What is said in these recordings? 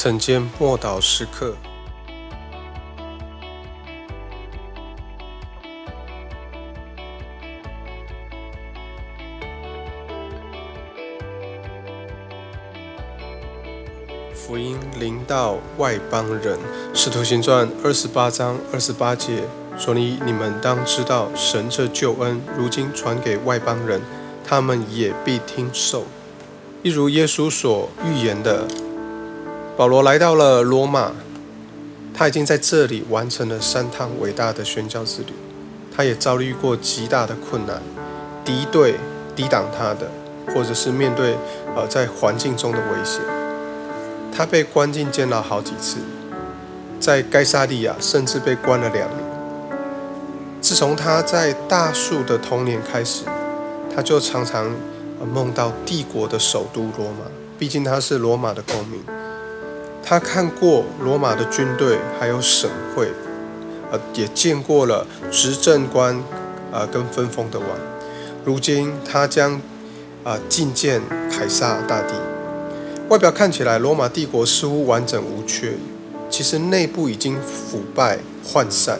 晨间默祷时刻。福音临到外邦人，使徒行传二十八章二十八节说：“你你们当知道，神这救恩如今传给外邦人，他们也必听受。”一如耶稣所预言的，保罗来到了罗马，他已经在这里完成了三趟伟大的宣教之旅。他也遭遇过极大的困难，敌对、抵挡他的，或者是面对呃在环境中的危险。他被关进监牢好几次，在该萨利亚甚至被关了两年。自从他在大树的童年开始，他就常常。梦到帝国的首都罗马，毕竟他是罗马的公民。他看过罗马的军队，还有省会，呃，也见过了执政官，呃，跟分封的王。如今他将啊觐见凯撒大帝。外表看起来，罗马帝国似乎完整无缺，其实内部已经腐败涣散。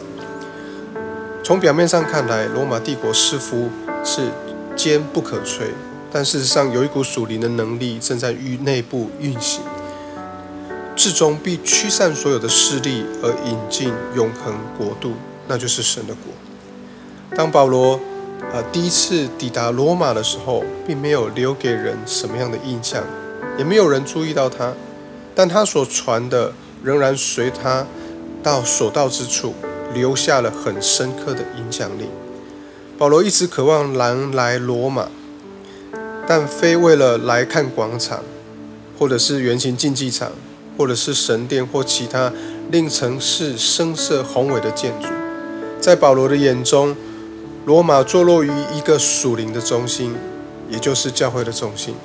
从表面上看来，罗马帝国似乎是坚不可摧。但事实上，有一股属灵的能力正在于内部运行，至终必驱散所有的势力，而引进永恒国度，那就是神的国。当保罗呃第一次抵达罗马的时候，并没有留给人什么样的印象，也没有人注意到他，但他所传的仍然随他到所到之处，留下了很深刻的影响力。保罗一直渴望南来罗马。但非为了来看广场，或者是圆形竞技场，或者是神殿或其他令城市声色宏伟的建筑。在保罗的眼中，罗马坐落于一个属灵的中心，也就是教会的中心。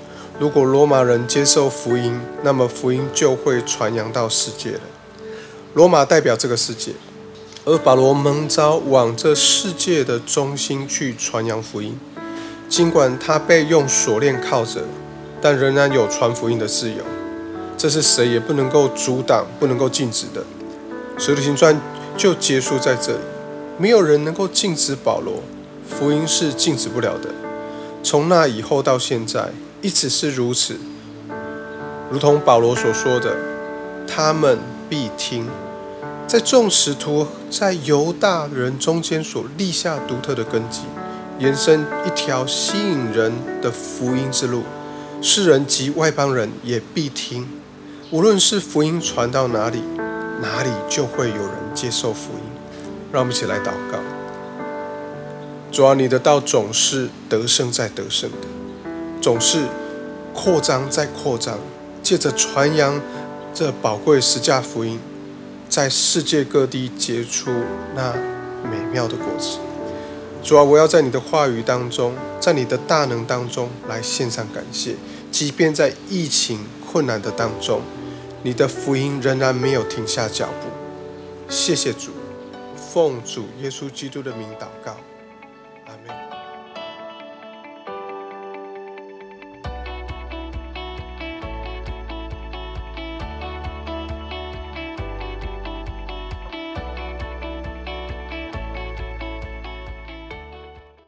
如果罗马人接受福音，那么福音就会传扬到世界了。罗马代表这个世界，而保罗蒙召往这世界的中心去传扬福音。尽管他被用锁链铐着，但仍然有传福音的自由。这是谁也不能够阻挡、不能够禁止的。使徒行传就结束在这里，没有人能够禁止保罗，福音是禁止不了的。从那以后到现在，一直是如此。如同保罗所说的：“他们必听。”在众使徒在犹大人中间所立下独特的根基。延伸一条吸引人的福音之路，世人及外邦人也必听。无论是福音传到哪里，哪里就会有人接受福音。让我们一起来祷告：主啊，你的道总是得胜在得胜的，总是扩张在扩张，借着传扬这宝贵十架福音，在世界各地结出那美妙的果子。主啊，我要在你的话语当中，在你的大能当中来献上感谢。即便在疫情困难的当中，你的福音仍然没有停下脚步。谢谢主，奉主耶稣基督的名祷告。